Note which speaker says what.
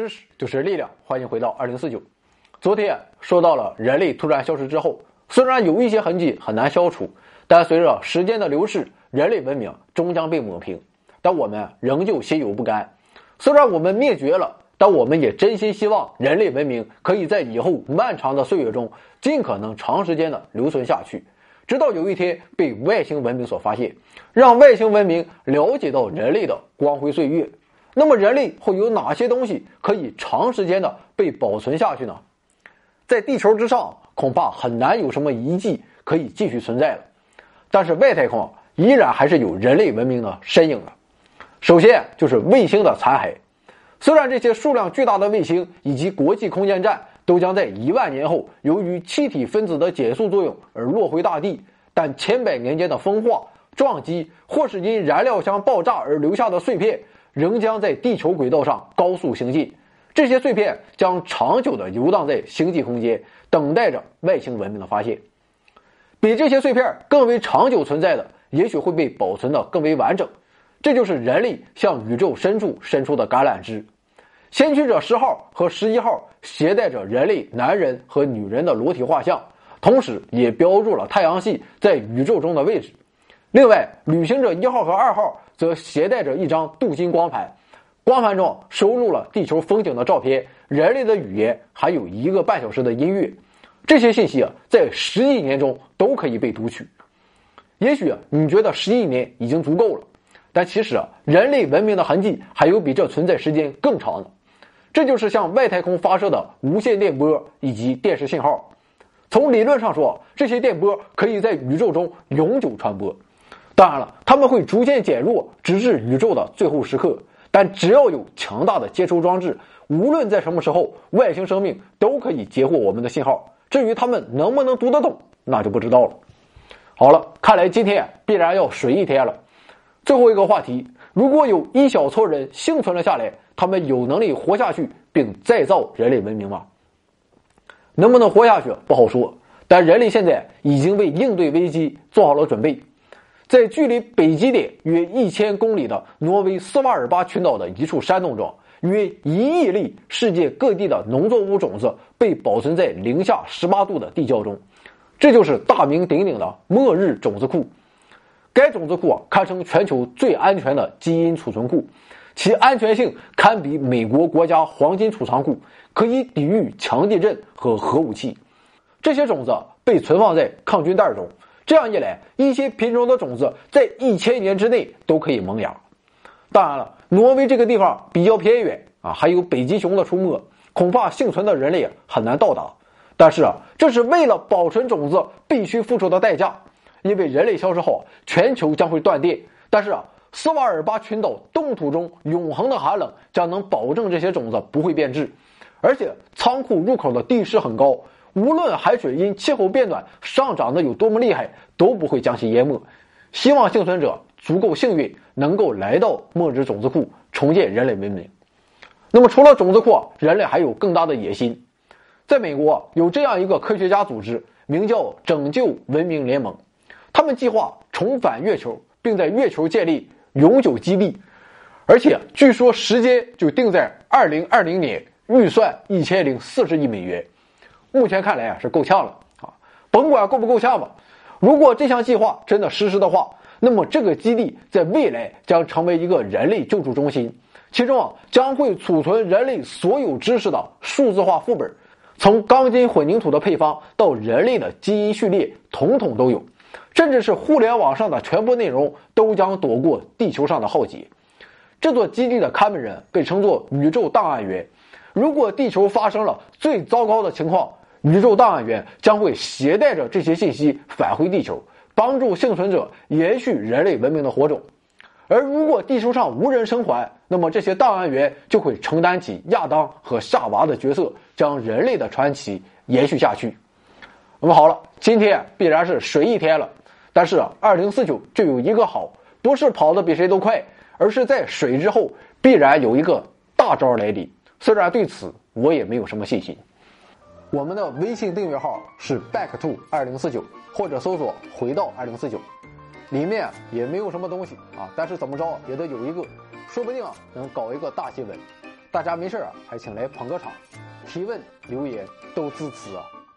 Speaker 1: 知识就是力量，欢迎回到二零四九。昨天说到了人类突然消失之后，虽然有一些痕迹很难消除，但随着时间的流逝，人类文明终将被抹平。但我们仍旧心有不甘。虽然我们灭绝了，但我们也真心希望人类文明可以在以后漫长的岁月中，尽可能长时间的留存下去，直到有一天被外星文明所发现，让外星文明了解到人类的光辉岁月。那么人类会有哪些东西可以长时间的被保存下去呢？在地球之上，恐怕很难有什么遗迹可以继续存在了。但是外太空依然还是有人类文明的身影的。首先就是卫星的残骸。虽然这些数量巨大的卫星以及国际空间站都将在一万年后由于气体分子的减速作用而落回大地，但千百年间的风化、撞击，或是因燃料箱爆炸而留下的碎片。仍将在地球轨道上高速行进，这些碎片将长久地游荡在星际空间，等待着外星文明的发现。比这些碎片更为长久存在的，也许会被保存得更为完整。这就是人类向宇宙深处伸出的橄榄枝。先驱者十号和十一号携带着人类男人和女人的裸体画像，同时也标注了太阳系在宇宙中的位置。另外，旅行者一号和二号。则携带着一张镀金光盘，光盘中收录了地球风景的照片、人类的语言，还有一个半小时的音乐。这些信息啊，在十亿年中都可以被读取。也许你觉得十亿年已经足够了，但其实啊，人类文明的痕迹还有比这存在时间更长的。这就是向外太空发射的无线电波以及电视信号。从理论上说，这些电波可以在宇宙中永久传播。当然了，他们会逐渐减弱，直至宇宙的最后时刻。但只要有强大的接收装置，无论在什么时候，外星生命都可以截获我们的信号。至于他们能不能读得懂，那就不知道了。好了，看来今天必然要水一天了。最后一个话题：如果有一小撮人幸存了下来，他们有能力活下去并再造人类文明吗？能不能活下去不好说，但人类现在已经为应对危机做好了准备。在距离北极点约一千公里的挪威斯瓦尔巴群岛的一处山洞中，约一亿粒世界各地的农作物种子被保存在零下十八度的地窖中，这就是大名鼎鼎的末日种子库。该种子库啊，堪称全球最安全的基因储存库，其安全性堪比美国国家黄金储藏库，可以抵御强地震和核武器。这些种子被存放在抗菌袋中。这样一来，一些品种的种子在一千年之内都可以萌芽。当然了，挪威这个地方比较偏远啊，还有北极熊的出没，恐怕幸存的人类很难到达。但是啊，这是为了保存种子必须付出的代价，因为人类消失后，全球将会断电。但是啊，斯瓦尔巴群岛冻土中永恒的寒冷将能保证这些种子不会变质，而且仓库入口的地势很高。无论海水因气候变暖上涨的有多么厉害，都不会将其淹没。希望幸存者足够幸运，能够来到末日种子库，重建人类文明。那么，除了种子库，人类还有更大的野心。在美国，有这样一个科学家组织，名叫“拯救文明联盟”。他们计划重返月球，并在月球建立永久基地，而且据说时间就定在二零二零年，预算一千零四十亿美元。目前看来啊是够呛了啊，甭管够不够呛吧。如果这项计划真的实施的话，那么这个基地在未来将成为一个人类救助中心，其中啊将会储存人类所有知识的数字化副本，从钢筋混凝土的配方到人类的基因序列，统统都有，甚至是互联网上的全部内容都将躲过地球上的浩劫。这座基地的看门人被称作宇宙档案员，如果地球发生了最糟糕的情况。宇宙档案员将会携带着这些信息返回地球，帮助幸存者延续人类文明的火种。而如果地球上无人生还，那么这些档案员就会承担起亚当和夏娃的角色，将人类的传奇延续下去。那么好了，今天必然是水一天了，但是二零四九就有一个好，不是跑得比谁都快，而是在水之后必然有一个大招来临。虽然对此我也没有什么信心。我们的微信订阅号是 back to 二零四九，或者搜索回到二零四九，里面也没有什么东西啊，但是怎么着也得有一个，说不定啊能搞一个大新闻。大家没事啊，还请来捧个场，提问留言都支持啊。